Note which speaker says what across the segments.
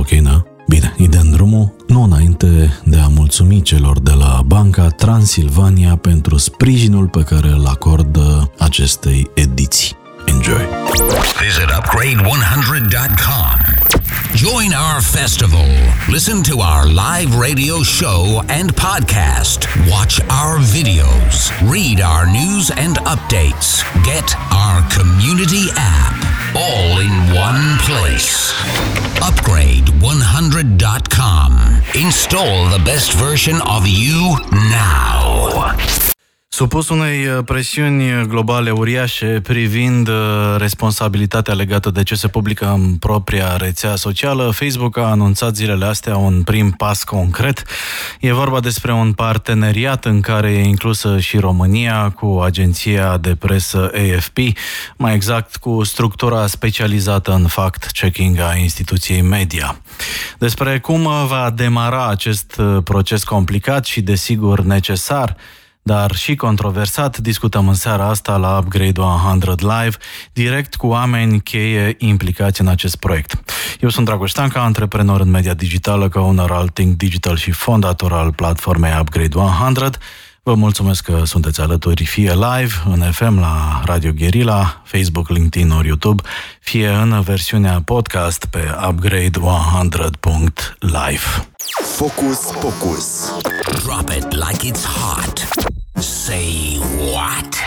Speaker 1: ok, da? Bine, îi dăm drumul, nu înainte de a mulțumi celor de la Banca Transilvania pentru sprijinul pe care îl acordă acestei ediții. Enjoy!
Speaker 2: Visit upgrade100.com. Join our festival. Listen to our live radio show and podcast. Watch our videos. Read our news and updates. Get our community app. All in one place. Upgrade100.com. Install the best version of you now.
Speaker 1: Supus unei uh, presiuni globale uriașe privind uh, responsabilitatea legată de ce se publică în propria rețea socială, Facebook a anunțat zilele astea un prim pas concret. E vorba despre un parteneriat în care e inclusă și România cu agenția de presă AFP, mai exact cu structura specializată în fact-checking a instituției media. Despre cum va demara acest uh, proces complicat și desigur necesar, dar și controversat, discutăm în seara asta la Upgrade 100 Live, direct cu oameni cheie implicați în acest proiect. Eu sunt Dragoș Stanca, antreprenor în media digitală, ca owner al Think Digital și fondator al platformei Upgrade 100. Vă mulțumesc că sunteți alături fie live în FM la Radio Guerilla, Facebook, LinkedIn ori YouTube, fie în versiunea podcast pe upgrade100.live.
Speaker 3: Focus Pocus.
Speaker 2: Drop it like it's hot. Say what?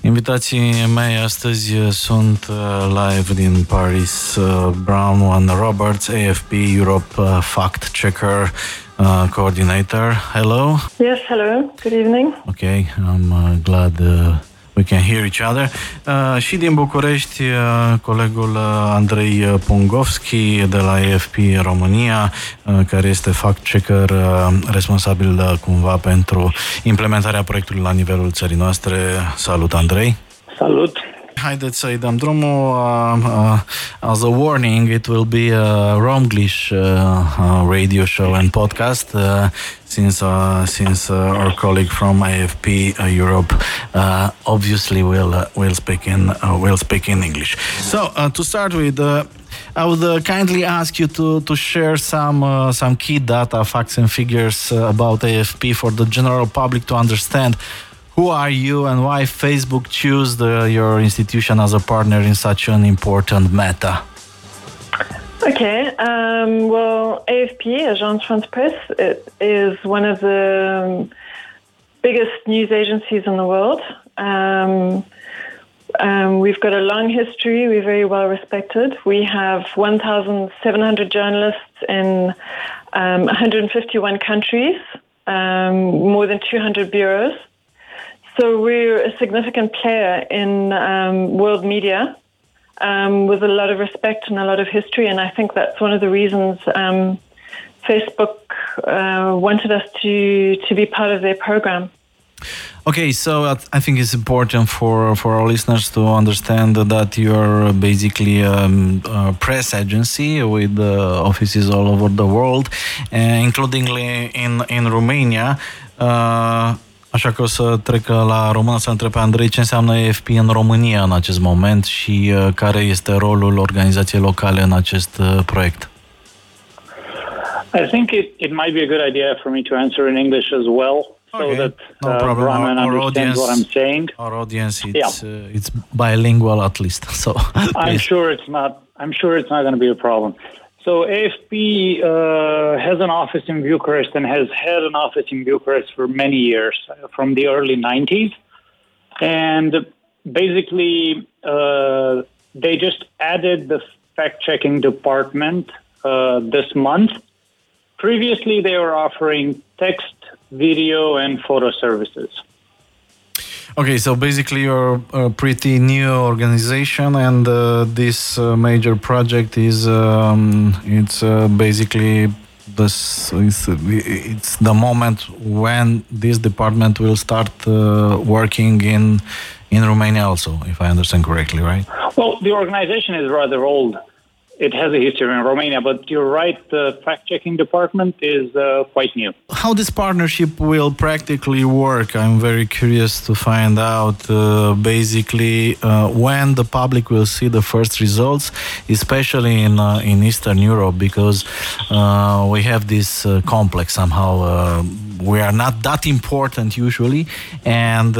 Speaker 1: Invitații mei astăzi sunt uh, live din Paris, uh, Brown One Roberts, AFP Europe uh, Fact Checker uh, Coordinator. Hello.
Speaker 4: Yes, hello. Good evening.
Speaker 1: Okay, I'm uh, glad uh, we can hear each other. Uh, și din București, uh, colegul uh, Andrei Pungovski de la AFP România, uh, care este fact-checker uh, responsabil uh, cumva pentru implementarea proiectului la nivelul țării noastre. Salut, Andrei!
Speaker 5: Salut!
Speaker 1: Haideți să-i dăm drumul. Uh, uh, as a warning, it will be a Romglish uh, uh, radio show and podcast uh, since uh, since uh, our colleague from AFP uh, Europe uh, obviously will uh, will speak in uh, will speak in English. So to start with. I would kindly ask you to, to share some some key data, facts, and figures about AFP for the general public to understand who are you and why Facebook chose your institution as a partner in such an important matter?
Speaker 4: Okay. Um, well, AFP, Agence France Presse, it is one of the um, biggest news agencies in the world. Um, um, we've got a long history. We're very well respected. We have 1,700 journalists in um, 151 countries, um, more than 200 bureaus. So we're a significant player in um, world media um, with a lot of respect and a lot of history, and I think that's one of the reasons um, Facebook uh, wanted us to to be part of their program.
Speaker 1: Okay, so I think it's important for, for our listeners to understand that you're basically um, a press agency with uh, offices all over the world, uh, including in, in Romania. Uh, Așa că o să trec la română să întreb pe Andrei ce înseamnă EFP în România în acest moment și uh, care este rolul organizației locale în acest uh, proiect.
Speaker 5: I think it, it might be a good idea for me to answer in English as well, so
Speaker 1: Okay,
Speaker 5: that
Speaker 1: no
Speaker 5: uh,
Speaker 1: problem.
Speaker 5: Brahman
Speaker 1: Our- our
Speaker 5: understands what
Speaker 1: audience-
Speaker 5: I'm saying.
Speaker 1: Our audience it's uh, it's bilingual at least. So
Speaker 5: I'm
Speaker 1: please.
Speaker 5: sure it's not. I'm sure it's not going to be a problem. So AFP uh, has an office in Bucharest and has had an office in Bucharest for many years, uh, from the early 90s, and basically uh, they just added the fact-checking department uh, this month. Previously, they were offering text, video, and photo services.
Speaker 1: Okay, so basically you're a pretty new organization, and uh, this uh, major project is um, it's uh, basically this it's, it's the moment when this department will start uh, working in in Romania also, if I understand correctly, right?
Speaker 5: Well, the organization is rather old. It has a history in Romania, but you're right, the fact checking department is uh, quite new.
Speaker 1: How this partnership will practically work, I'm very curious to find out. Uh, basically, uh, when the public will see the first results, especially in, uh, in Eastern Europe, because uh, we have this uh, complex somehow. We are not that important usually, and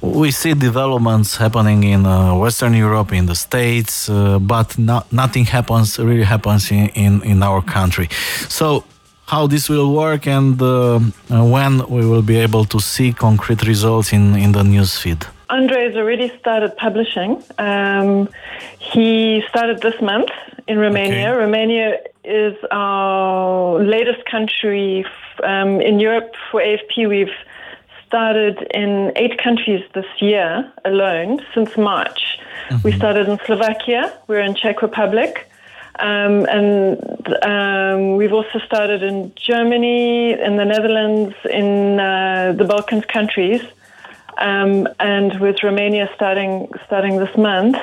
Speaker 1: we see developments happening in Western Europe, in the States, but not, not nothing happens really happens in, in, in our country. So how this will work and uh, when we will be able to see concrete results in, in the news feed.
Speaker 4: Andre has already started publishing. Um, he started this month in Romania. Okay. Romania is our latest country um, in Europe for AFP. We've started in eight countries this year alone since March. Mm-hmm. We started in Slovakia, we're in Czech Republic, um, and um, we've also started in Germany, in the Netherlands, in uh, the Balkans countries, um, and with Romania starting starting this month.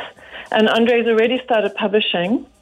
Speaker 4: And Andre's already started publishing.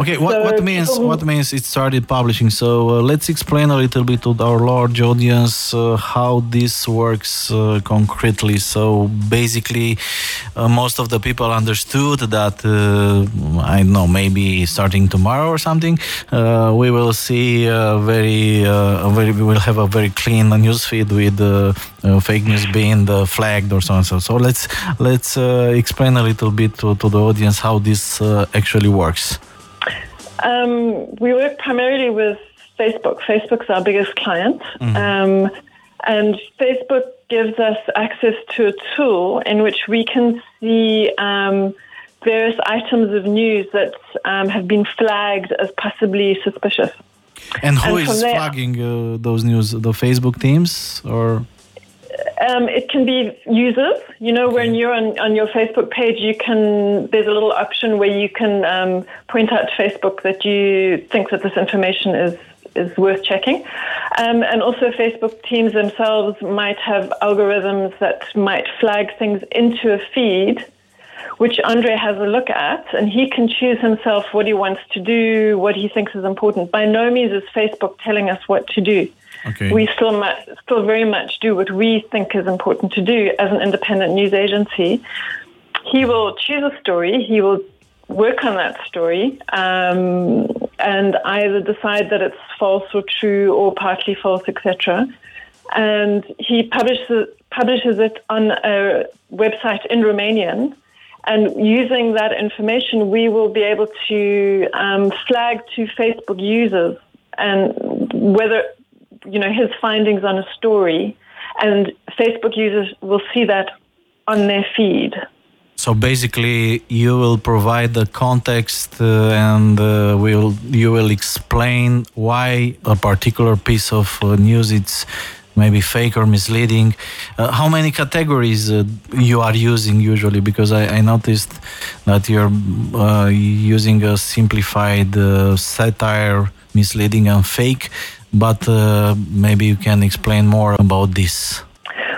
Speaker 1: Okay, what, so what means what means it started publishing? So uh, let's explain a little bit to our large audience uh, how this works uh, concretely. So basically, uh, most of the people understood that uh, I don't know maybe starting tomorrow or something, uh, we will see a very very we will have a very clean news feed with fake news being flagged or so on. So so let's let's explain a little bit to, to the audience how this actually works.
Speaker 4: Um, we work primarily with Facebook. Facebook's our biggest client. Mm-hmm. Um, and Facebook gives us access to a tool in which we can see um, various items of news that um, have been flagged as possibly suspicious.
Speaker 1: And who and is flagging uh, those news? The Facebook teams or?
Speaker 4: Um, it can be users. You know, when you're on, on your Facebook page, you can. There's a little option where you can um, point out to Facebook that you think that this information is is worth checking. Um, and also, Facebook teams themselves might have algorithms that might flag things into a feed, which Andre has a look at, and he can choose himself what he wants to do, what he thinks is important. By no means is Facebook telling us what to do. Okay. We still mu- still very much do what we think is important to do as an independent news agency. He will choose a story. He will work on that story um, and either decide that it's false or true or partly false, etc. And he publishes publishes it on a website in Romanian. And using that information, we will be able to um, flag to Facebook users and whether you know, his findings on a story, and Facebook users will see that on their feed.
Speaker 1: So basically, you will provide the context uh, and uh, will you will explain why a particular piece of uh, news it's maybe fake or misleading. Uh, how many categories uh, you are using usually? Because I, I noticed that you're uh, using a simplified satire, misleading, and fake but uh, maybe you can explain more about this.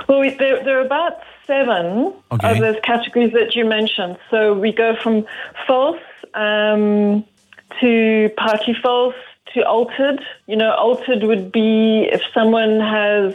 Speaker 4: Well, we, there, there, are about seven okay. of those categories that you mentioned. So we go from false um, to partly false to altered. You know, altered would be if someone has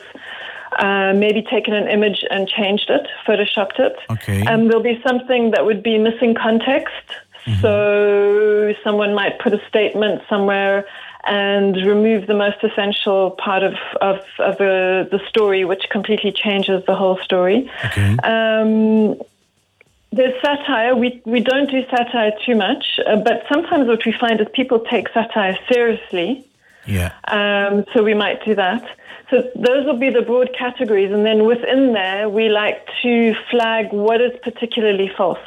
Speaker 4: uh, maybe taken an image and changed it, photoshopped it.
Speaker 1: Okay.
Speaker 4: And um, there'll be something that would be missing context. Mm-hmm. So someone might put a statement somewhere and remove the most essential part of, of, of the, the story, which completely changes the whole story.
Speaker 1: Okay.
Speaker 4: Um, there's satire. We, we don't do satire too much, uh, but sometimes what we find is people take satire seriously.
Speaker 1: Yeah.
Speaker 4: Um, so we might do that. So those will be the broad categories, and then within there, we like to flag what is particularly false.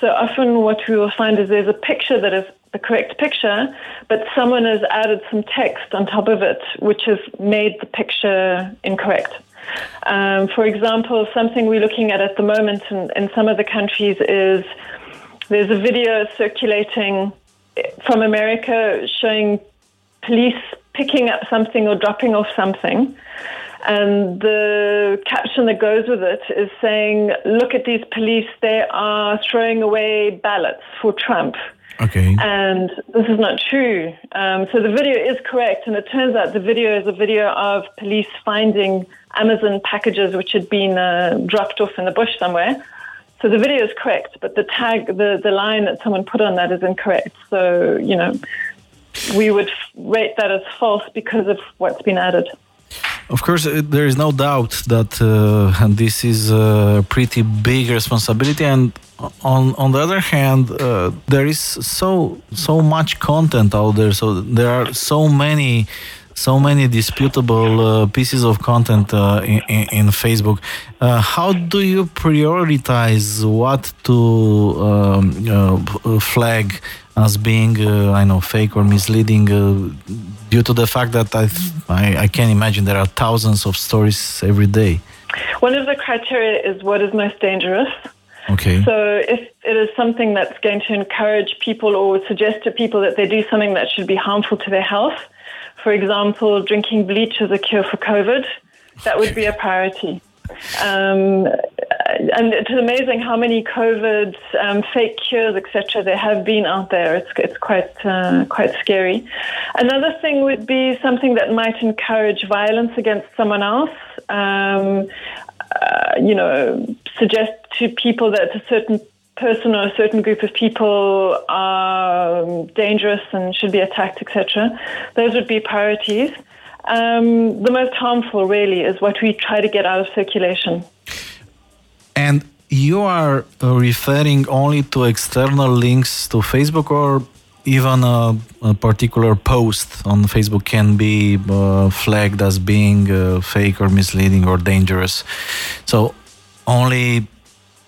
Speaker 4: So often, what we will find is there's a picture that is the correct picture, but someone has added some text on top of it, which has made the picture incorrect. Um, for example, something we're looking at at the moment in, in some of the countries is there's a video circulating from America showing police picking up something or dropping off something. And the caption that goes with it is saying, Look at these police, they are throwing away ballots for Trump.
Speaker 1: Okay.
Speaker 4: And this is not true. Um, so the video is correct, and it turns out the video is a video of police finding Amazon packages which had been uh, dropped off in the bush somewhere. So the video is correct, but the tag, the, the line that someone put on that is incorrect. So, you know, we would rate that as false because of what's been added.
Speaker 1: Of course, uh, there is no doubt that uh, this is a pretty big responsibility, and on on the other hand, uh, there is so so much content out there. So there are so many so many disputable uh, pieces of content uh, in, in, Facebook. Uh, how do you prioritize what to um, flag as being, uh, I know, fake or misleading? Uh, due to the fact that I, I, I can imagine there are thousands of stories every day.
Speaker 4: One of the criteria is what is most dangerous.
Speaker 1: Okay.
Speaker 4: So if it is something that's going to encourage people or suggest to people that they do something that should be harmful to their health, for example, drinking bleach as a cure for COVID, that would be a priority. Um, and it's amazing how many COVID um, fake cures, etc., there have been out there. It's it's quite uh, quite scary. Another thing would be something that might encourage violence against someone else. Um, uh, you know, suggest to people that a certain person or a certain group of people are dangerous and should be attacked, etc. Those would be priorities. Um, the most harmful, really, is what we try to get out of circulation.
Speaker 1: And you are uh, referring only to external links to Facebook, or even a, a particular post on Facebook can be uh, flagged as being uh, fake or misleading or dangerous. So, only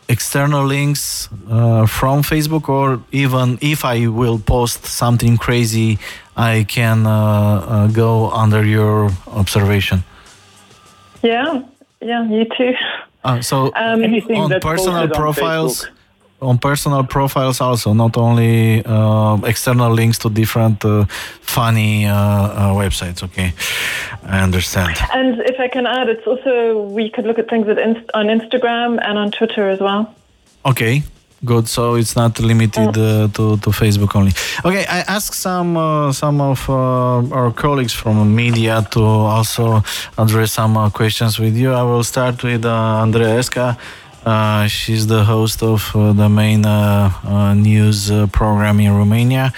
Speaker 1: external links uh, from Facebook, or even if I will post something crazy, I can uh, uh, go under your observation.
Speaker 4: Yeah, yeah, you too.
Speaker 1: Uh, so
Speaker 5: um, on
Speaker 1: personal profiles.
Speaker 5: On
Speaker 1: on personal profiles also not only uh, external links to different uh, funny uh, websites okay i understand
Speaker 4: and if i can add it's also we could look at things inst- on instagram and on twitter as well
Speaker 1: okay good so it's not limited uh, to, to facebook only. Okay i asked some uh, some of our colleagues from media to also address some questions with you. I will start with uh, andreea esca. Uh, she's the host of uh, the main uh, uh news uh, program in Romania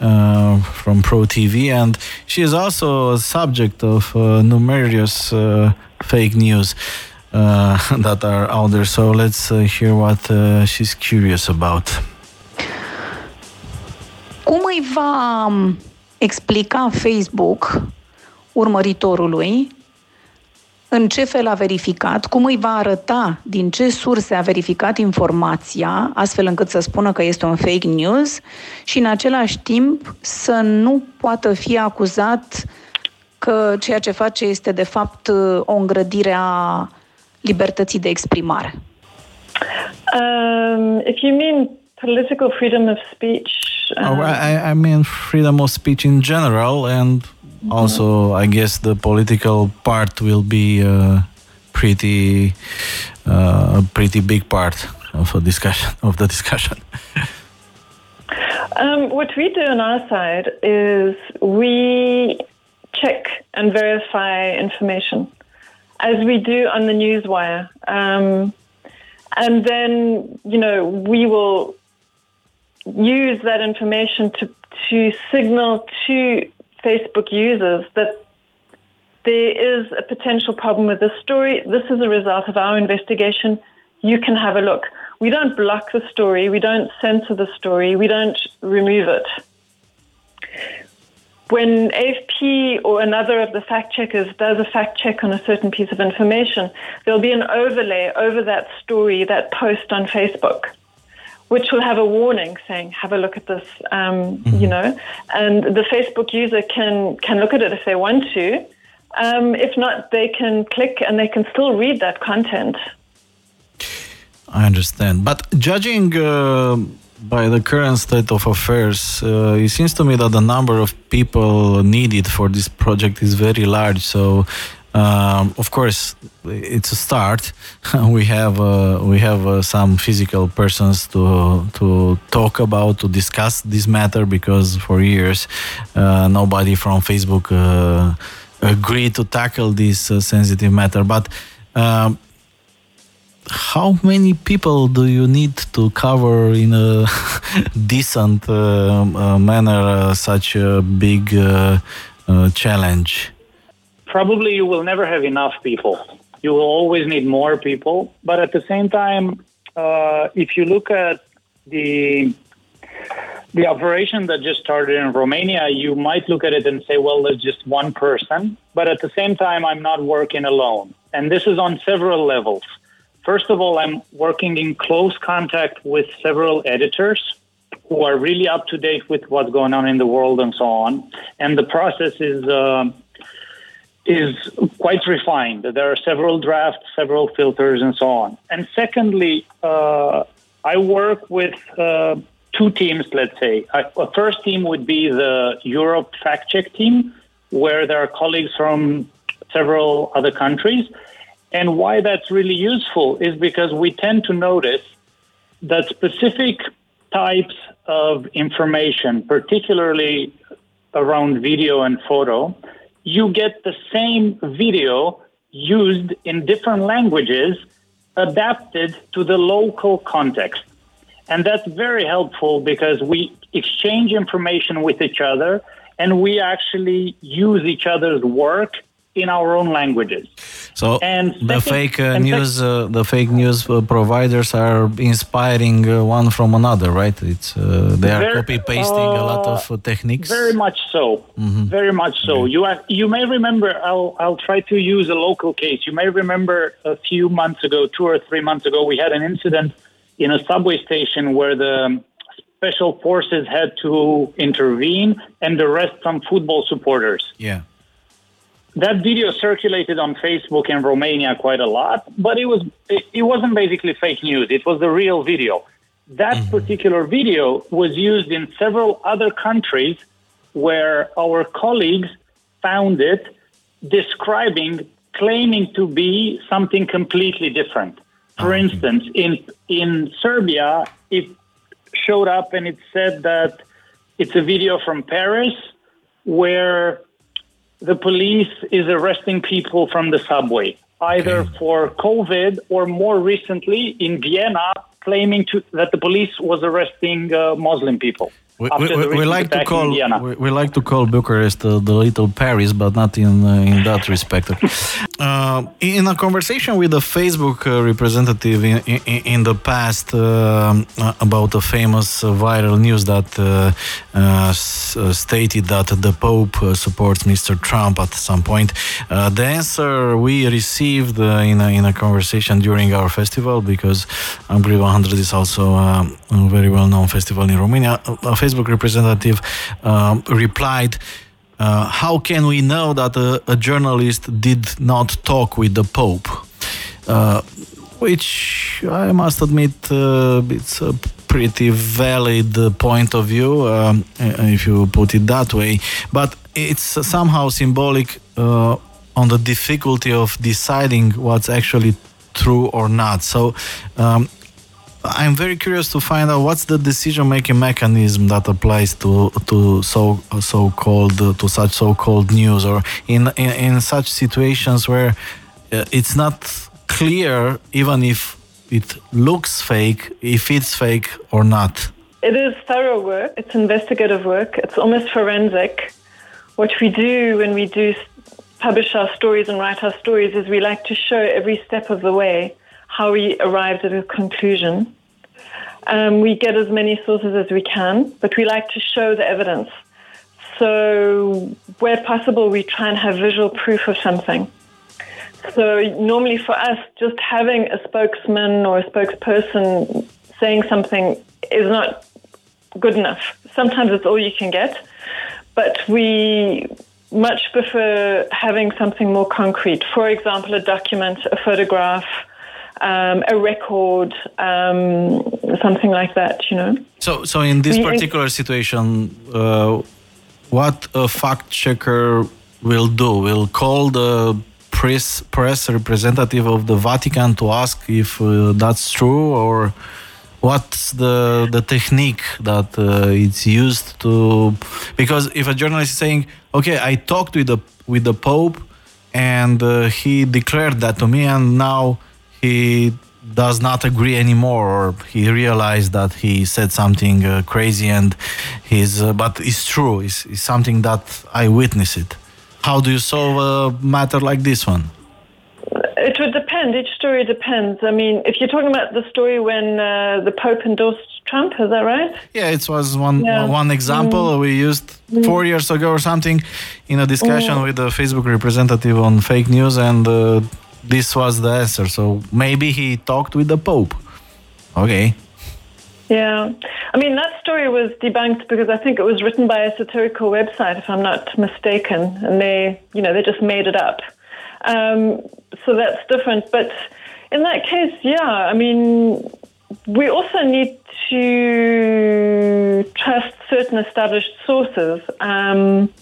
Speaker 1: uh, from Pro TV, and she is also a subject of numerous fake news that are out there. So let's hear what she's curious about.
Speaker 6: Cum îi va um, explica Facebook urmăritorului în ce fel a verificat, cum îi va arăta din ce surse a verificat informația, astfel încât să spună că este un fake news și în același timp să nu poată fi acuzat că ceea ce face este de fapt o îngrădire a libertății de exprimare.
Speaker 4: Um, if you mean political freedom of speech,
Speaker 1: um... oh, I, I mean freedom of speech in general and also i guess the political part will be a pretty uh, a pretty big part of a discussion of the discussion
Speaker 4: um, what we do on our side is we check and verify information as we do on the newswire um, and then you know we will use that information to to signal to Facebook users that there is a potential problem with this story. This is a result of our investigation. You can have a look. We don't block the story. We don't censor the story. We don't remove it. When AFP or another of the fact checkers does a fact check on a certain piece of information, there'll be an overlay over that story, that post on Facebook which will have a warning saying, "Have a look at this," um, mm-hmm. you know, and the Facebook user can can look at it if they want to. Um, if not, they can click and they can still read that content.
Speaker 1: I understand, but judging. Uh, by the current state of affairs, uh, it seems to me that the number of people needed for this project is very large. So, Um, of course, it's a start. we have uh, we have uh, some physical persons to to talk about to discuss this matter because for years uh, nobody from Facebook uh, agreed to tackle this uh, sensitive matter. But um, how many people do you need to cover in a decent uh, um, uh manner uh, such a big uh, challenge?
Speaker 5: probably you will never have enough people. You will always need more people. But at the same time, uh, if you look at the the operation that just started in Romania, you might look at it and say, well, there's just one person. But at the same time, I'm not working alone. And this is on several levels. First of all, I'm working in close contact with several editors who are really up to date with what's going on in the world and so on. And the process is uh, is quite refined. There are several drafts, several filters, and so on. And secondly, uh, I work with uh, two teams, let's say. I, a first team would be the Europe fact check team, where there are colleagues from several other countries. And why that's really useful is because we tend to notice that specific types of information, particularly around video and photo, you get the same video used in different languages adapted to the local context. And that's very helpful because we exchange information with each other and we actually use each other's work in our own languages.
Speaker 1: So and the fake uh, news, uh, the fake news uh, providers are inspiring uh, one from another, right? It's uh, they are copy pasting a lot of uh, techniques.
Speaker 5: Very much so. Mm-hmm. Very much so. You have, you may remember. I'll I'll try to use a local case. You may remember a few months ago, two or three months ago, we had an incident in a subway station where the special forces had to intervene and arrest some football supporters.
Speaker 1: Yeah
Speaker 5: that video circulated on Facebook in Romania quite a lot, but it was it, it wasn't basically fake news. It was the real video. That mm-hmm. particular video was used in several other countries where our colleagues found it describing claiming to be something completely different. For mm-hmm. instance, in in Serbia, it showed up and it said that it's a video from Paris where the police is arresting people from the subway, either okay. for COVID or more recently in Vienna, claiming to, that the police was arresting uh, Muslim people.
Speaker 1: We, we, we like to call we, we, like to call Bucharest uh, the little Paris, but not in uh, in that respect. Uh, in a conversation with a Facebook uh, representative in, in, in, the past uh, about a famous viral news that stated that the Pope supports Mr. Trump at some point, the answer we received in a, in a conversation during our festival because Upgrade 100 is also a very well known festival in Romania. Facebook representative um, replied, uh, How can we know that a, a, journalist did not talk with the Pope? Uh, which I must admit, uh, it's a pretty valid point of view, um, if you put it that way. But it's somehow symbolic uh, on the difficulty of deciding what's actually true or not. So um, I'm very curious to find out what's the decision-making mechanism that applies to to so so-called to such so-called news, or in in, in such situations where uh, it's not clear, even if it looks fake, if it's fake or not.
Speaker 4: It is thorough work. It's investigative work. It's almost forensic. What we do when we do publish our stories and write our stories is we like to show every step of the way how we arrived at a conclusion. Um, we get as many sources as we can, but we like to show the evidence. So, where possible, we try and have visual proof of something. So, normally for us, just having a spokesman or a spokesperson saying something is not good enough. Sometimes it's all you can get, but we much prefer having something more concrete. For example, a document, a photograph, um, a record, um, something like that, you know.
Speaker 1: So, so in this particular situation, uh, what a fact checker will do will call the press press representative of the Vatican to ask if uh, that's true or what's the the technique that uh, it's used to because if a journalist is saying okay i talked with the with the pope and uh, he declared that to me and now he does not agree anymore or he realized that he said something uh, crazy and he's uh, but it's true it's, it's something that i witnessed it how do you solve a matter like this one
Speaker 4: it would depend. Each story depends. I mean, if you're talking about the story when uh, the Pope endorsed Trump, is that right?
Speaker 1: Yeah, it was one yeah. one example mm. we used mm. four years ago or something in a discussion mm. with a Facebook representative on fake news, and uh, this was the answer. So maybe he talked with the Pope. Okay.
Speaker 4: Yeah, I mean that story was debunked because I think it was written by a satirical website, if I'm not mistaken, and they, you know, they just made it up. Um, so that's different. But in that case, yeah, I mean, we also need to trust certain established sources. Um,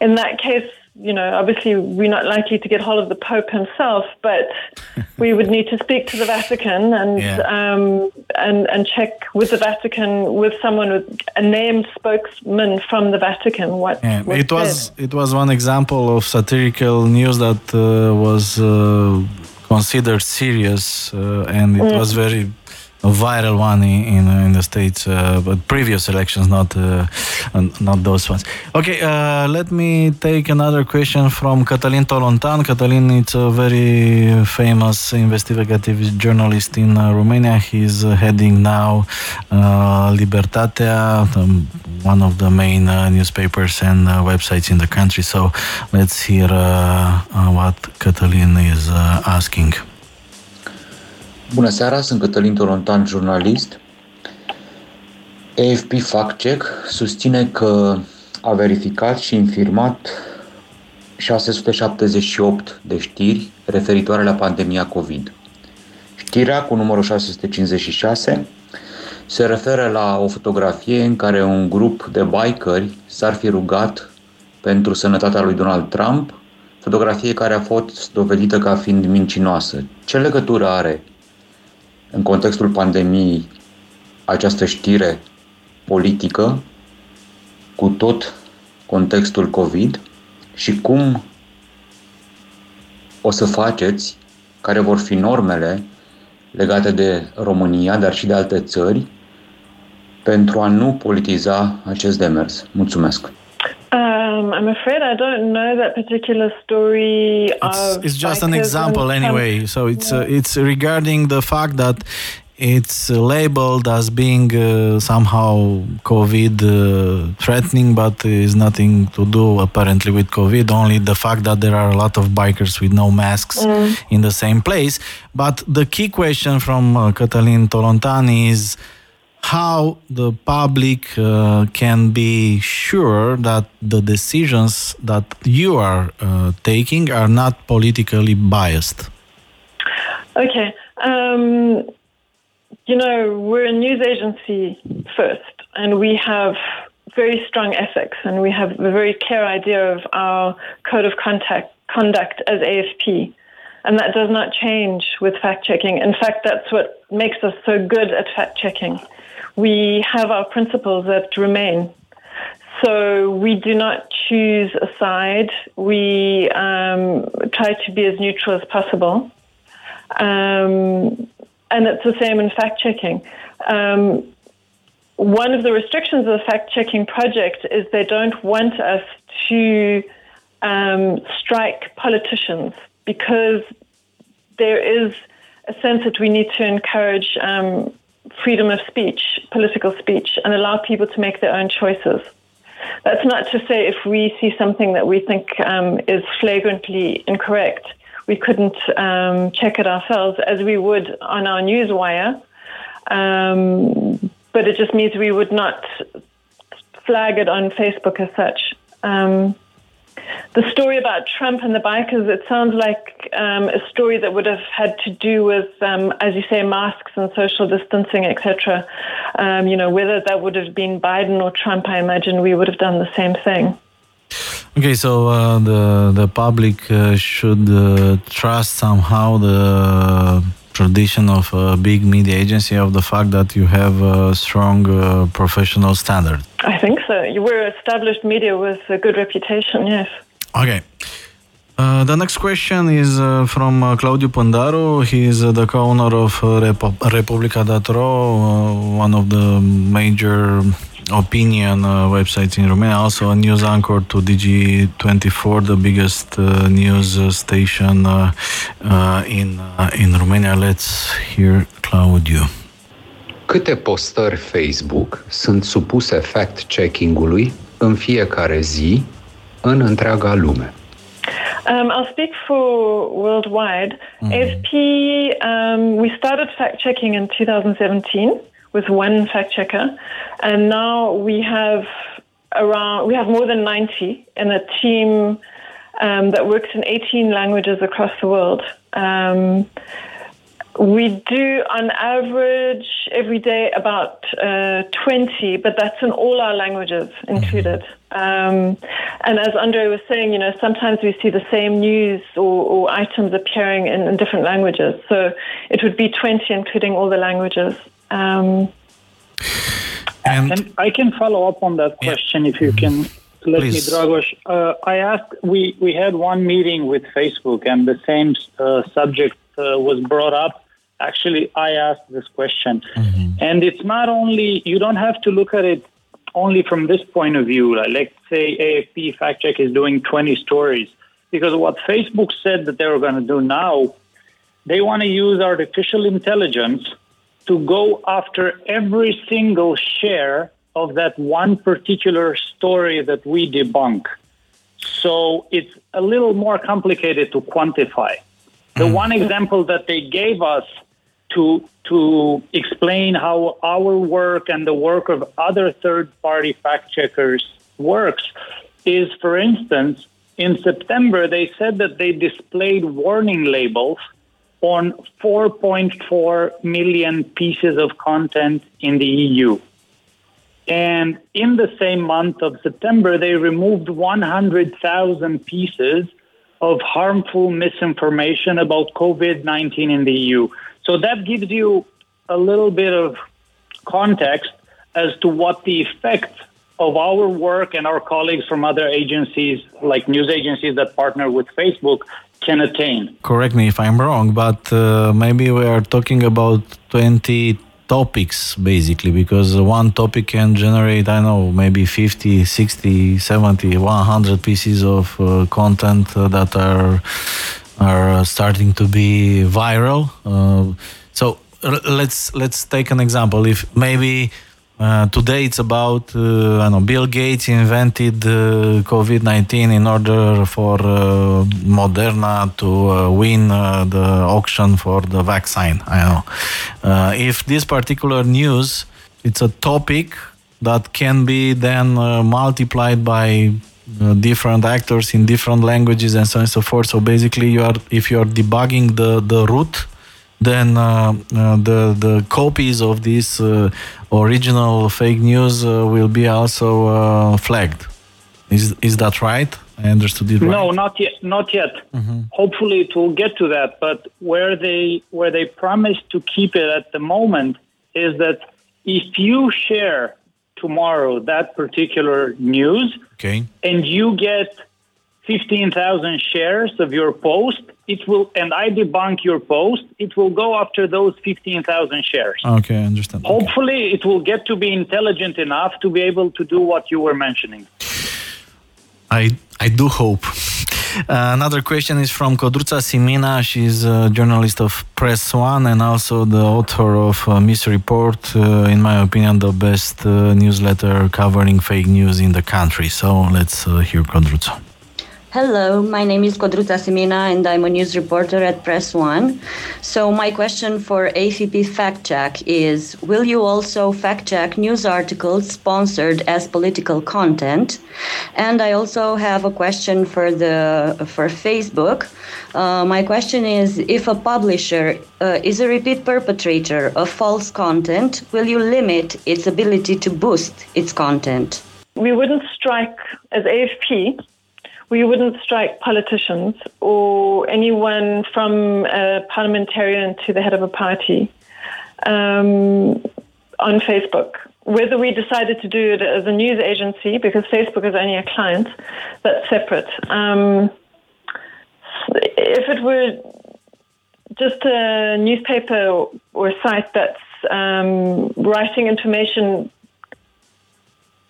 Speaker 4: in that case, you know, obviously we're not likely to get hold of the Pope himself, but we would need to speak to the Vatican and yeah. um, and and check with the Vatican with someone with a named spokesman from the Vatican. What
Speaker 1: yeah. it was it was one example of satirical news that uh, was uh, considered serious uh, and it mm. was very viral one in in the states, uh, but previous elections, not uh, not those ones. Okay, uh, let me take another question from Cătălin Tolontan. Cătălin is a very famous investigative journalist in uh, Romania. He's heading now uh, Libertatea, one of the main uh, newspapers and websites in the country. So let's hear what Cătălin is asking.
Speaker 7: Bună seara, sunt Cătălin Tolontan, jurnalist. AFP Fact Check susține că a verificat și infirmat 678 de știri referitoare la pandemia COVID. Știrea cu numărul 656 se referă la o fotografie în care un grup de bikeri s-ar fi rugat pentru sănătatea lui Donald Trump, fotografie care a fost dovedită ca fiind mincinoasă. Ce legătură are în contextul pandemiei această știre politică cu tot contextul COVID și cum o să faceți, care vor fi normele legate de România, dar și de alte țări, pentru a nu politiza acest demers. Mulțumesc!
Speaker 4: Um, I'm afraid I don't know that particular story.
Speaker 1: It's, it's just an example, anyway. So it's uh, it's regarding the fact that it's labeled as being uh, somehow COVID uh, threatening, but is nothing to do apparently with COVID. Only the fact that there are a lot of bikers with no masks mm. in the same place. But the key question from uh, Cătălin Tolontan is how the public uh, can be sure that the decisions that you are uh, taking are not politically biased?
Speaker 4: Okay. Um, you know, we're a news agency first, and we have very strong ethics, and we have a very clear idea of our code of contact, conduct as AFP. And that does not change with fact checking. In fact, that's what makes us so good at fact checking we have our principles that remain. So we do not choose a side. We um, try to be as neutral as possible. Um, and it's the same in fact checking. Um, one of the restrictions of the fact checking project is they don't want us to um, strike politicians because there is a sense that we need to encourage um, freedom of speech, political speech, and allow people to make their own choices. That's not to say if we see something that we think um, is flagrantly incorrect, we couldn't um, check it ourselves as we would on our news wire. Um, but it just means we would not flag it on Facebook as such. The story about Trump and the bikers, it sounds like um, a story that would have had to do with, um, as you say, masks and social distancing, etc. Um, you know, whether that would have been Biden or Trump, I imagine we would have done the same thing.
Speaker 1: Okay, so uh, the the public uh, should uh, trust somehow the tradition of a big media agency of the fact that you have a strong uh, professional standard.
Speaker 4: I think so. You were established media with a good reputation, yes.
Speaker 1: Okay. Uh, the next question is uh, from uh, Claudiu Pândaru. He is uh, the co-owner of uh, Repo- Republica.ro, uh, one of the major opinion uh, websites in Romania, also a news anchor to Digi24, the biggest uh, news uh, station uh, uh, in, uh, in Romania. Let's hear Claudiu.
Speaker 8: Câte postări Facebook sunt supuse fact-checking-ului în fiecare zi în întreaga lume?
Speaker 4: Um, I'll speak for worldwide. AFP, um, we started fact checking in 2017 with one fact checker, and now we have around we have more than 90 in a team um, that works in 18 languages across the world. Um, we do, on average, every day about uh, 20, but that's in all our languages included. Um, and as Andre was saying, you know, sometimes we see the same news or, or items appearing in, in different languages. So it would be 20, including all the languages. Um,
Speaker 1: And,
Speaker 5: And I can follow up on that
Speaker 1: Yeah.
Speaker 5: question if you can let
Speaker 1: Please.
Speaker 5: me, Dragos. Uh, I asked, we, we had one meeting with Facebook and the same uh, subject uh, was brought up. Actually, I asked this question. And it's not only, you don't have to look at it only from this point of view. Like, let's say AFP Fact Check is doing 20 stories. Because what Facebook said that they were going to do now, they want to use artificial intelligence to go after every single share of that one particular story that we debunk. So it's a little more complicated to quantify. The hmm. one example that they gave us to to explain how our work and the work of other third party fact checkers works is for instance in September they said that they displayed warning labels on 4.4 million pieces of content in the EU. And in the same month of September, they removed 100,000 pieces of harmful misinformation about COVID 19 in the EU. So that gives you a little bit of context as to what the effect of our work and our colleagues from other agencies, like news agencies that partner with Facebook, can attain.
Speaker 1: correct me if I'm wrong, but uh, maybe we are talking about 20 topics basically because one topic can generate, I know, maybe 50, 60, 70, 100 pieces of uh, content that are are starting to be viral. Uh, so let's let's take an example. If maybe uh, today it's about uh, I know Bill Gates invented uh, COVID nineteen in order for uh, Moderna to uh, win uh, the auction for the vaccine. I know if this particular news it's a topic that can be then multiplied by different actors in different languages and so on and so forth. So basically, you are if you are debunking the the root then uh, uh, the the copies of this uh, original fake news uh, will be also uh, flagged. Is is that right? I understood it right.
Speaker 5: No, not yet. Not yet. Hopefully, it will get to that. But where they where they promise to keep it at the moment is that if you share tomorrow that particular news
Speaker 1: Okay.
Speaker 5: and you get fifteen thousand shares of your post, it will. And I debunk your post. It will go after those fifteen thousand shares.
Speaker 1: Okay, I understand. Okay.
Speaker 5: Hopefully, it will get to be intelligent enough to be able to do what you were mentioning.
Speaker 1: I I do hope. Uh, another question is from Codruța Simina. She's a journalist of PresOne and also the author of uh, Misreport. Uh, in my opinion, the best uh, newsletter covering fake news in the country. So let's uh, hear Codruța.
Speaker 9: Hello, my name is Codruța Simina and I'm a news reporter at PresOne. So, my question for AFP Fact Check is Will you also fact check news articles sponsored as political content? And I also have a question for, the, for Facebook. Uh, my question is If a publisher uh, is a repeat perpetrator of false content, will you limit its ability to boost its content?
Speaker 4: we wouldn't strike as AFP. We wouldn't strike politicians or anyone from a parliamentarian to the head of a party um, on Facebook. Whether we decided to do it as a news agency, because Facebook is only a client, that's separate. Um, if it were just a newspaper or a site that's um, writing information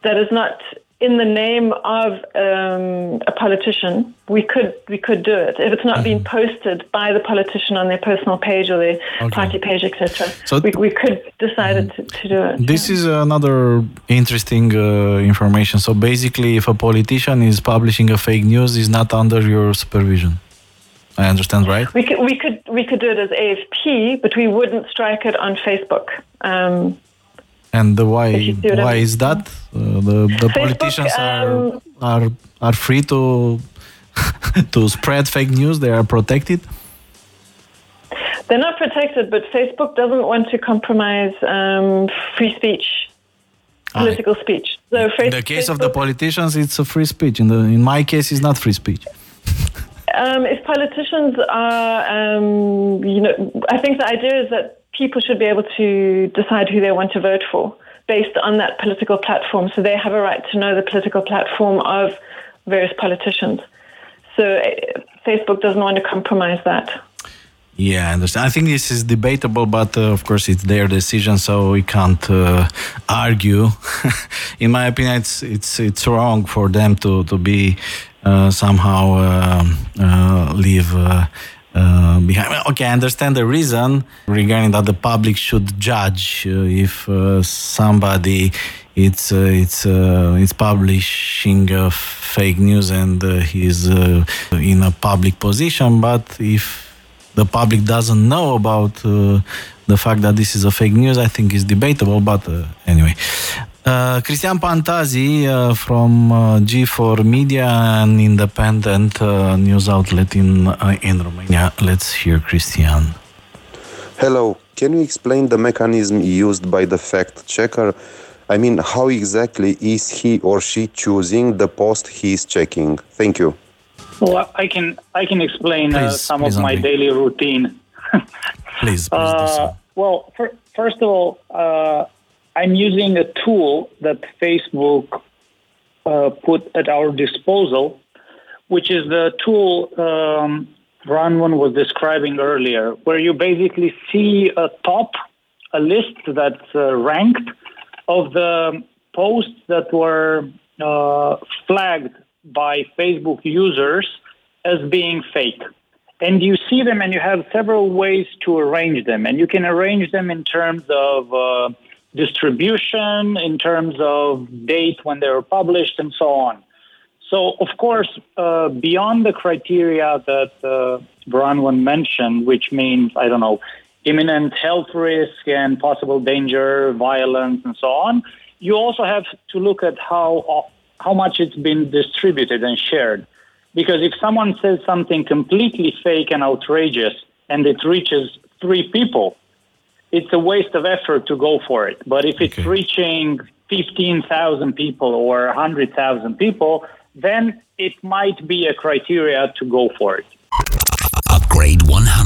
Speaker 4: that is not in the name of um, a politician, we could we could do it if it's not being
Speaker 1: Mm-hmm.
Speaker 4: posted by the politician on their personal page or their
Speaker 1: Okay.
Speaker 4: party page, etc.
Speaker 1: So-
Speaker 4: we, we could decide to, to do it.
Speaker 1: This is another interesting uh, information. So basically, if a politician is publishing a fake news, is not under your supervision. I understand, right?
Speaker 4: We could we could we could do it as AFP, but we wouldn't strike it on Facebook. Um,
Speaker 1: And the why
Speaker 4: If you see what I
Speaker 1: why is that? Uh, the the
Speaker 4: Facebook,
Speaker 1: politicians are
Speaker 4: um,
Speaker 1: are are free to to spread fake news. They are protected.
Speaker 4: They're not protected, but Facebook doesn't want to compromise um, free speech, political speech. So
Speaker 1: In the case of the politicians, it's a free speech. In the in my case, it's not free speech.
Speaker 4: um, if politicians are, um, you know, I think the idea is that people should be able to decide who they want to vote for based on that political platform. So they have a right to know the political platform of various politicians. So uh, Facebook doesn't want to compromise that.
Speaker 1: Yeah, I understand. I think this is debatable, but uh, of course it's their decision, so we can't uh, argue. In my opinion, it's it's it's wrong for them to to be uh, somehow uh, uh, behind. Okay, I understand the reason regarding that the public should judge uh, if uh, somebody it's uh, it's uh, it's publishing uh, fake news and he's in a public position. But if the public doesn't know about the fact that this is a fake news, I think is debatable. But anyway. Uh, Cristian Pantazi uh, from uh, G4 Media, an independent uh, news outlet in uh, in Romania. Let's hear Cristian.
Speaker 3: Hello, can you explain the mechanism used by the fact checker? I mean, how exactly is he or she choosing the post he is checking? Thank you.
Speaker 5: Well, I can I can explain uh,
Speaker 1: Please,
Speaker 5: some of my
Speaker 1: Andrei.
Speaker 5: daily routine.
Speaker 1: Please, please do
Speaker 5: Uh,
Speaker 1: so.
Speaker 5: well, fir- first of all, uh, I'm using a tool that Facebook uh, put at our disposal, which is the tool um, Bronwen was describing earlier, where you basically see a top, a list that's uh, ranked of the posts that were uh, flagged by Facebook users as being fake. And you see them, and you have several ways to arrange them. And you can arrange them in terms of uh, distribution, in terms of date when they were published, and so on. So, of course, uh, beyond the criteria that uh, Bronwen mentioned, which means, I don't know, imminent health risk and possible danger, violence, and so on, you also have to look at how, how much it's been distributed and shared. Because if someone says something completely fake and outrageous and it reaches three people, it's a waste of effort to go for it. But if it's
Speaker 1: Okay.
Speaker 5: reaching 15,000 people or 100,000 people, then it might be a criteria to go for it.
Speaker 2: Upgrade 100.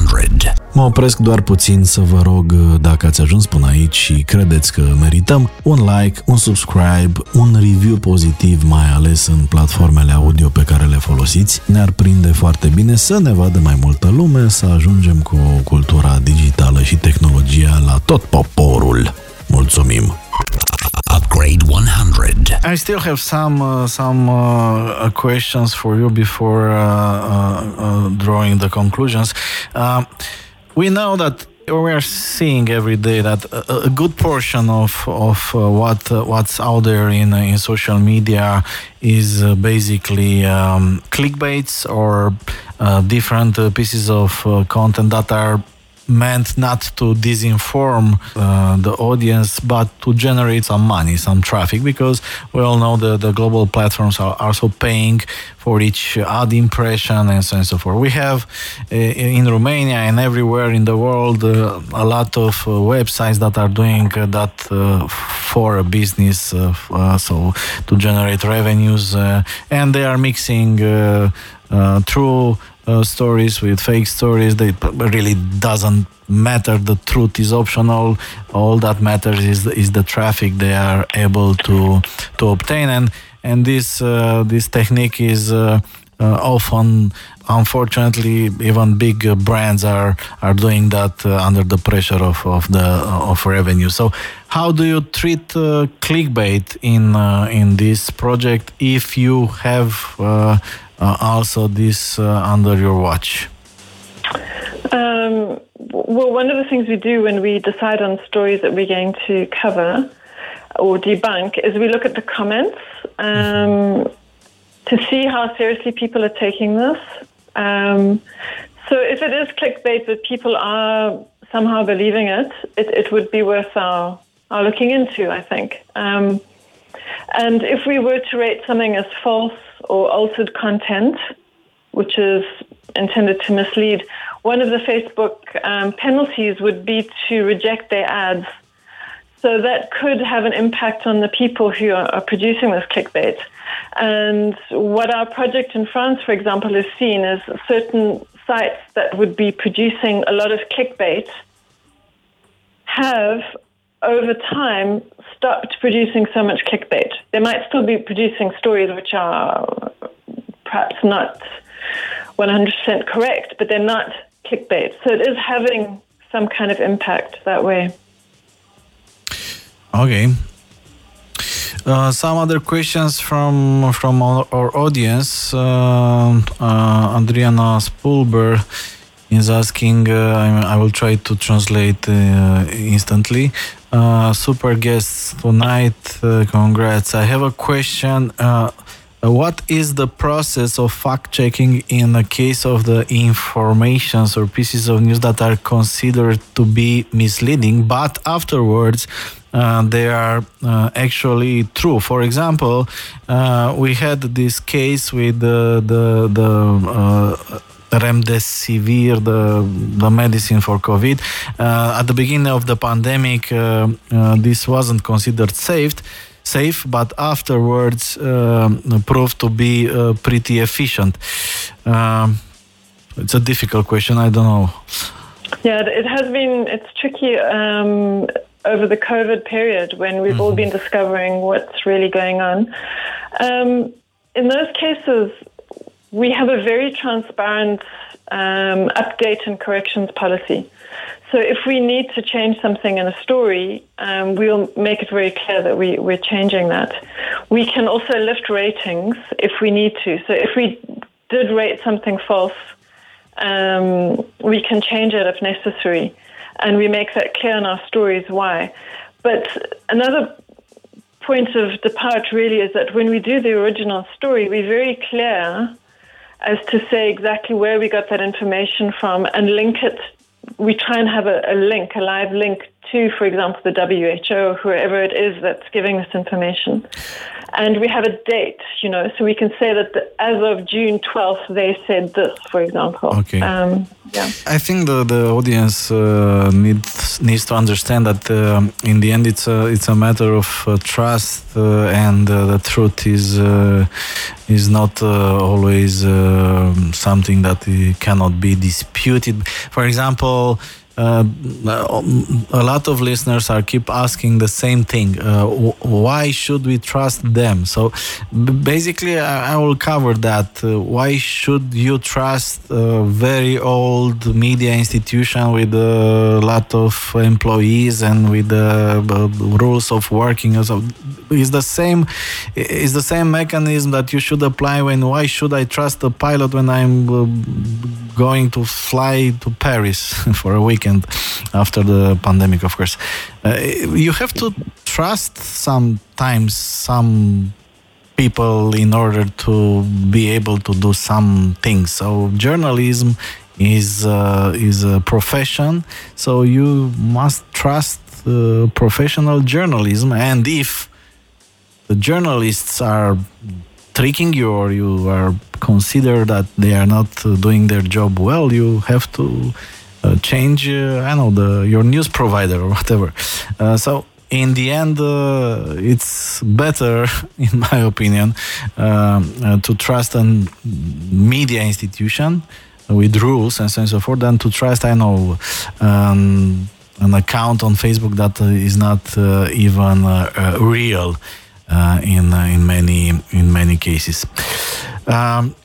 Speaker 10: Mă opresc doar puțin să vă rog, dacă ați ajuns până aici și credeți că merităm, un like, un subscribe, un review pozitiv, mai ales în platformele audio pe care le folosiți. Ne-ar prinde foarte bine să ne vadă mai multă lume, să ajungem cu cultura digitală și tehnologia la tot poporul. Mulțumim!
Speaker 2: Upgrade 100.
Speaker 1: I still have some uh, some uh, uh, questions for you before uh, uh, uh, drawing the conclusions. We know that we are seeing every day that a, a good portion of of uh, what uh, what's out there in uh, in social media is uh, basically um, clickbaits or uh, different uh, pieces of content that are meant not to disinform uh, the audience, but to generate some money, some traffic, because we all know that the global platforms are also paying for each ad impression and so on and so forth. We have uh, in Romania and everywhere in the world uh, a lot of uh, websites that are doing uh, that uh, for a business, so to generate revenues, and they are mixing true uh, stories with fake stories. They really doesn't matter. The truth is optional. All that matters is is the traffic they are able to to obtain, and and this uh, this technique is. Uh, uh often, unfortunately, even big uh, brands are are doing that uh, under the pressure of of the of revenue. So, how do you treat clickbait in in this project if you have uh, also this uh, under your watch?
Speaker 4: Um, well, one of the things we do when we decide on stories that we're going to cover or debunk is we look at the comments um, to see how seriously people are taking this. Um, so if it is clickbait that people are somehow believing it, it, it would be worth our, our looking into, I think. Um, and if we were to rate something as false or altered content, which is intended to mislead, one of the Facebook um, penalties would be to reject their ads. So that could have an impact on the people who are, are producing this clickbait. And what our project in France, for example, has seen is certain sites that would be producing a lot of clickbait have over time stopped producing so much clickbait. They might still be producing stories which are perhaps not 100% correct, but they're not clickbait. So it is having some kind of impact that way.
Speaker 1: Okay. Uh, some other questions from from our, our audience. Uh, uh, Adriana Spulber is asking. Uh, I will try to translate uh, instantly. Uh, super guests tonight. Congrats. I have a question. What is the process of fact checking in the case of the informations or pieces of news that are considered to be misleading, but afterwards uh, they are uh, actually true. For example, uh, we had this case with the the, the remdesivir, the the medicine for COVID. Uh, at the beginning of the pandemic, uh, uh, this wasn't considered safe, safe, but afterwards proved to be pretty efficient. Um, it's a difficult question. I don't know.
Speaker 4: Yeah, it has been. It's tricky. Um, over the COVID period when we've mm-hmm. all been discovering what's really going on. Um, in those cases, we have a very transparent um, update and corrections policy. So if we need to change something in a story, um, we'll make it very clear that we, we're changing that. We can also lift ratings if we need to. So if we did rate something false, um, we can change it if necessary. And we make that clear in our stories why. But another point of depart really is that when we do the original story, we're very clear as to say exactly where we got that information from and link it. We try and have a, a link, a live link to, for example, the WHO or whoever it is that's giving this information. And we have a date, you know, so we can say that the, as of June 12th, they said this, for example.
Speaker 1: Okay. Um, yeah. I think the, the audience uh, needs needs to understand that uh, in the end it's a it's a matter of uh, trust uh, and uh, the truth is uh, is not always something that cannot be disputed. For example uh, a lot of listeners are keep asking the same thing. Uh, why should we trust them? So basically I, I, will cover that. Uh, why should you trust a very old media institution with a lot of employees and with the rules of working? So it's the same it's the same mechanism that you should apply when why should i trust a pilot when i'm uh, going to fly to paris for a week weekend after the pandemic, of course. Uh, you have to trust sometimes some people in order to be able to do some things. So journalism is uh, is a profession. So you must trust uh, professional journalism, and if the journalists are tricking you or you are consider that they are not uh, doing their job well, you have to change. Uh, I know the your news provider or whatever. Uh, so in the end, uh, it's better, in my opinion, um, uh, to trust a media institution with rules and so on and so forth than to trust, I know, um, an account on Facebook that is not uh, even uh, uh, real in in many in many cases. Um,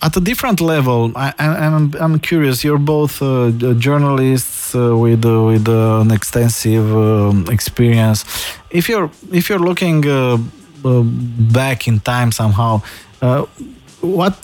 Speaker 1: at a different level, I, am I'm, I'm curious. You're both uh, journalists uh, with uh, with an extensive um, experience. If you're if you're looking back in time somehow, what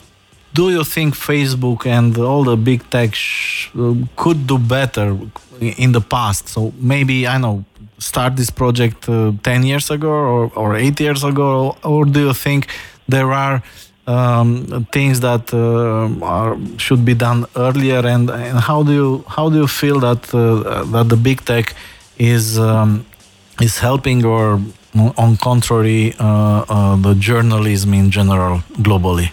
Speaker 1: do you think Facebook and all the big tech sh- could do better in the past? So maybe I know start this project uh, 10 years ago or, or 8 years ago or do you think there are um, things that uh, are, should be done earlier and, and, how do you how do you feel that uh, that the big tech is um, is helping or on contrary uh, uh, the journalism in general globally?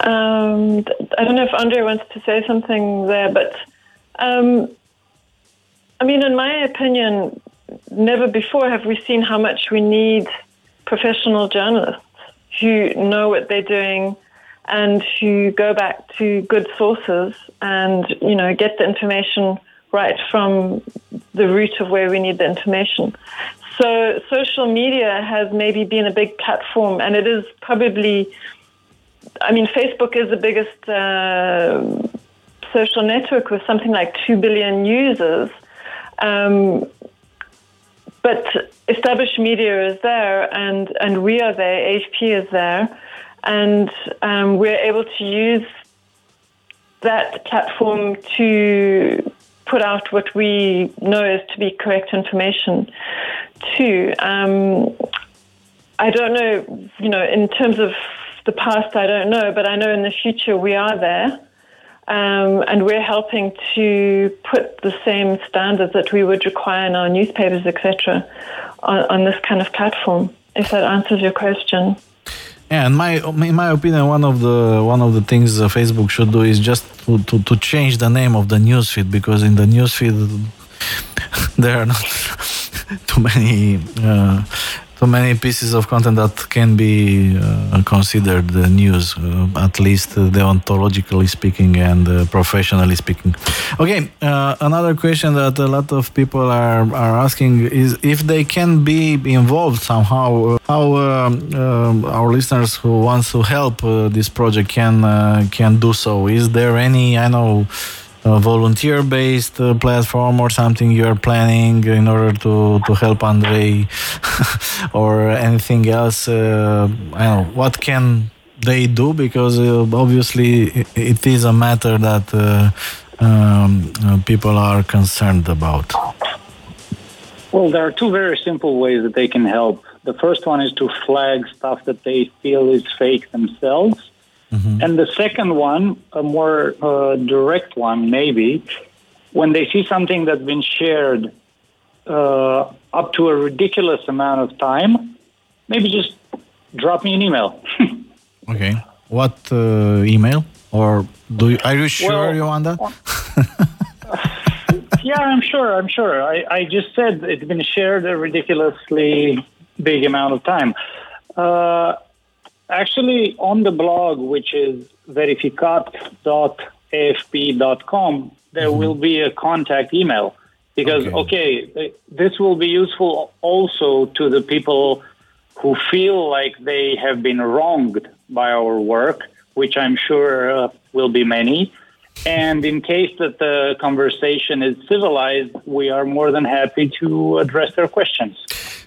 Speaker 4: Um, I don't know if Andrei wants to say something there but um, I mean in my opinion never before have we seen how much we need professional journalists who know what they're doing and who go back to good sources and you know get the information right from the root of where we need the information. So social media has maybe been a big platform, and it is probably. I mean, Facebook is the biggest uh, social network with something like two billion users. Um, but established media is there, and, and we are there, AFP is there, and um, we're able to use that platform to put out what we know is to be correct information too. Um, I don't know, you know, in terms of the past, I don't know, but I know in the future we are there. Um, and we're helping to put the same standards that we would require in our newspapers, etc., on, on, this kind of platform. If that answers your question.
Speaker 1: Yeah, in my in my opinion, one of the one of the things Facebook should do is just to, to, to change the name of the newsfeed because in the newsfeed there are not too many uh, too many pieces of content that can be uh, considered uh, news, uh, at least deontologically speaking and uh, professionally speaking. Okay, uh, another question that a lot of people are, are asking is if they can be involved somehow, uh, how our listeners who wants to help this project can can do so. Is there any, I know, volunteer based uh, platform or something you are planning in order to, to help Andrei or anything else? Uh, I know. What can they do? Because uh, obviously it, is a matter that um, people are concerned about.
Speaker 5: Well, there are two very simple ways that they can help. The first one is to flag stuff that they feel is fake themselves Mm-hmm. And the second one, a more uh, direct one, maybe, when they see something that's been shared uh, up to a ridiculous amount of time, maybe just drop me an email.
Speaker 1: okay. What uh, email? Or do you, are you sure well, you want that?
Speaker 5: yeah, I'm sure. I'm sure. I, I just said it's been shared a ridiculously big amount of time. Uh, Actually, on the blog, which is verificat.afp.com, there mm-hmm. will be a contact email because, okay. okay, this will be useful also to the people who feel like they have been wronged by our work, which I'm sure uh, will be many. And in case that the conversation is civilized, we are more than happy to address their questions.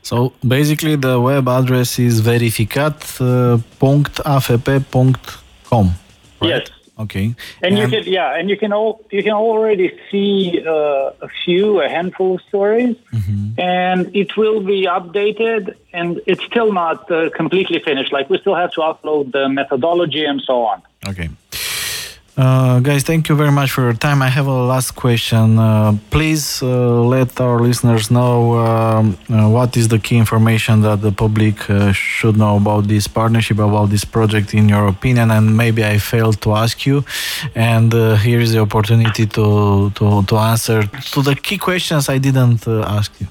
Speaker 1: So basically, the web address is verificat.afp.com. Right?
Speaker 5: Yes.
Speaker 1: Okay.
Speaker 5: And, and, you can yeah, and you can all you can already see uh, a few, a handful of stories, mm-hmm. and it will be updated. And it's still not uh, completely finished. Like we still have to upload the methodology and so on.
Speaker 1: Okay. Uh, guys, thank you very much for your time. I have a last question. Uh, please uh, let our listeners know um, uh, what is the key information that the public uh, should know about this partnership, about this project, in your opinion. And maybe I failed to ask you, and here is the opportunity to, to to answer to the key questions I didn't ask you.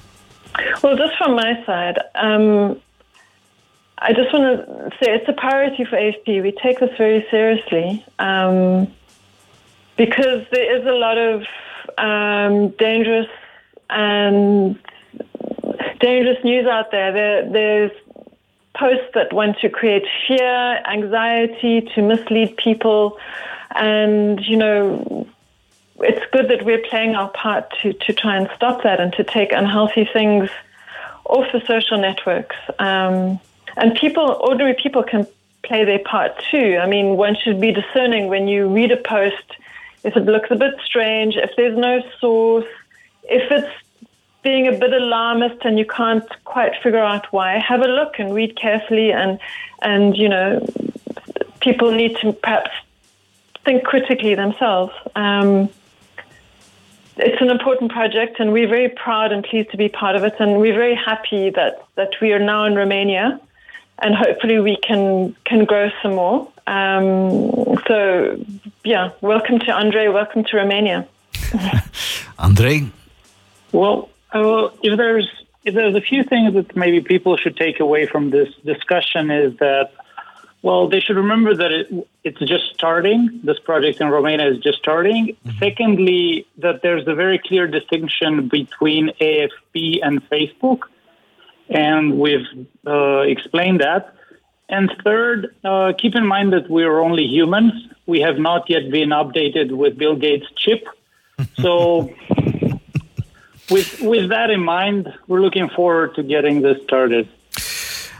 Speaker 4: Well, just from my side. Um, I just want to say it's a priority for AFP. We take this very seriously. Um, because there is a lot of um, dangerous and dangerous news out there. there. There's posts that want to create fear, anxiety, to mislead people, and you know. It's good that we're playing our part to, to try and stop that and to take unhealthy things off the social networks. Um, and people, ordinary people, can play their part too. I mean, one should be discerning when you read a post if it looks a bit strange, if there's no source, if it's being a bit alarmist and you can't quite figure out why, have a look and read carefully and and you know people need to perhaps think critically themselves. Um, it's an important project, and we're very proud and pleased to be part of it. And we're very happy that, that we are now in Romania, and hopefully we can can grow some more. Um, so, yeah, welcome to Andrei. Welcome to Romania.
Speaker 1: Andrei.
Speaker 5: Well, uh, if there's if there's a few things that maybe people should take away from this discussion is that well, they should remember that it, it's just starting. This project in Romania is just starting. Mm-hmm. Secondly, that there's a very clear distinction between AFP and Facebook, and we've uh, explained that. And third, uh, keep in mind that we are only humans. We have not yet been updated with Bill Gates' chip. So, with with that in mind, we're looking forward to getting this started.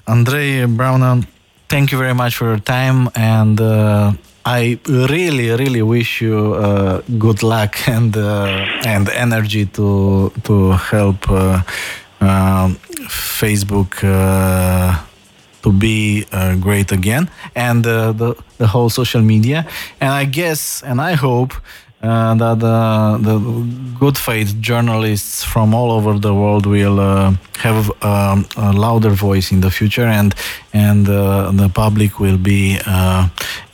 Speaker 1: Andrei Brown, thank you very much for your time, and uh, I really, really wish you uh, good luck and uh, and energy to to help uh, uh, Facebook to be uh, great again and uh, the, the whole social media. And i guess and i hope uh, that uh, the good faith journalists from all over the world will uh, have um, a louder voice in the future and and uh, the public will be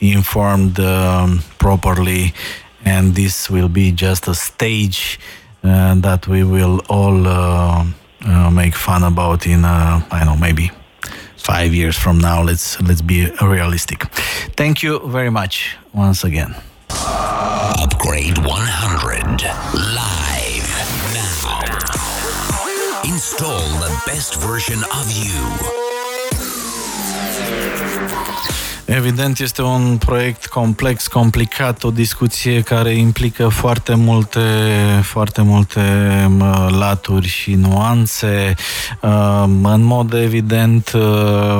Speaker 1: informed um, properly. And this will be just a stage that we will all make fun about in I don't know maybe five years from now. Let's let's be realistic. Thank you very much once again.
Speaker 2: Upgrade 100 live now. Install the best version of you.
Speaker 1: Evident, este un proiect complex, complicat, o discuție care implică foarte multe, foarte multe laturi și nuanțe. În mod evident,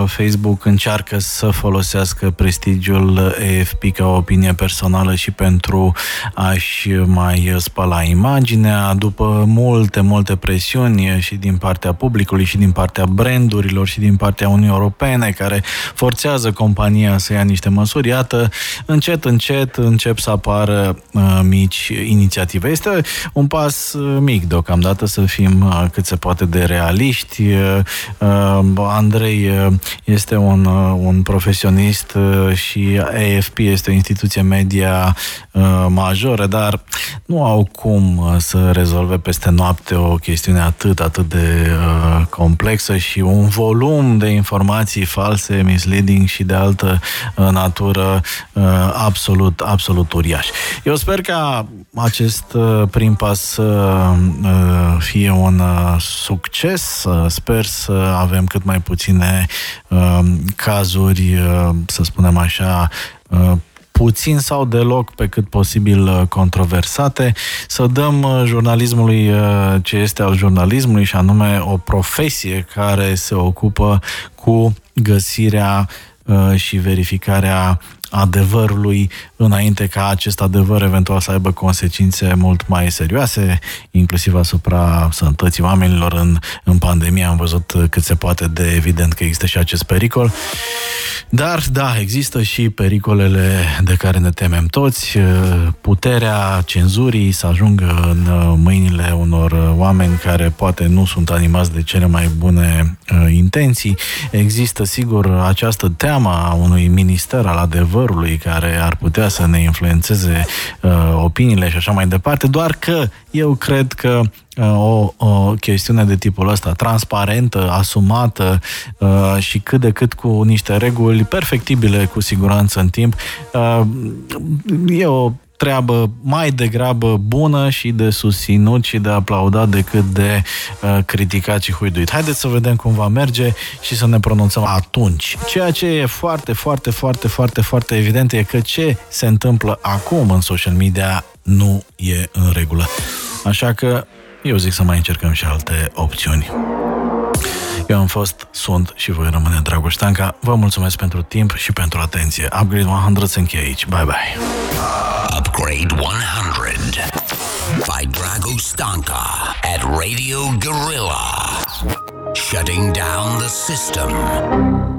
Speaker 1: Facebook încearcă să folosească prestigiul AFP ca o opinie personală și pentru a-și mai spăla imaginea. După multe, multe presiuni și din partea publicului și din partea brandurilor și din partea Uniunii Europene care forțează compania să ia niște măsuri. Iată, încet, încet încep să apară uh, mici inițiative. Este un pas uh, mic deocamdată să fim uh, cât se poate de realiști. Uh, uh, Andrei uh, este un, uh, un profesionist uh, și AFP este o instituție media uh, majoră, dar nu au cum uh, să rezolve peste noapte o chestiune atât, atât de uh, complexă și un volum de informații false, misleading și de altă Uh, natură uh, absolut, absolut uriaș. Eu sper ca acest uh, prim pas să fie un succes, sper să avem cât mai puține cazuri, să spunem așa, puțin sau deloc pe cât posibil controversate, să dăm jurnalismului ce este al jurnalismului și anume o profesie care se ocupă cu găsirea Uh, și verificarea adevărului înainte ca acest adevăr eventual să aibă consecințe mult mai serioase, inclusiv asupra sănătății oamenilor în, în pandemie. Am văzut cât se poate de evident că există și acest pericol. Dar, da, există și pericolele de care ne temem toți. Puterea cenzurii să ajungă în mâinile unor oameni care poate nu sunt animați de cele mai bune uh, intenții. Există, sigur, această teamă a unui minister al adevărului care ar putea să ne influențeze uh, opiniile și așa mai departe, doar că eu cred că uh, o, o chestiune de tipul ăsta, transparentă, asumată uh, și cât de cât cu niște reguli perfectibile cu siguranță în timp, uh, e o treabă mai degrabă bună și de susținut și de aplaudat decât de uh, criticat și huiduit. Haideți să vedem cum va merge și să ne pronunțăm atunci. Ceea ce e foarte, foarte, foarte, foarte, foarte evident e că ce se întâmplă acum în social media nu e în regulă. Așa că eu zic să mai încercăm și alte opțiuni. Eu am fost, sunt și voi rămâne Dragoș Stanca. Vă mulțumesc pentru timp și pentru atenție. Upgrade 100 se încheie aici. Bye bye.
Speaker 2: Upgrade 100 by Drago Stanka at Radio Gorilla. Shutting down the system.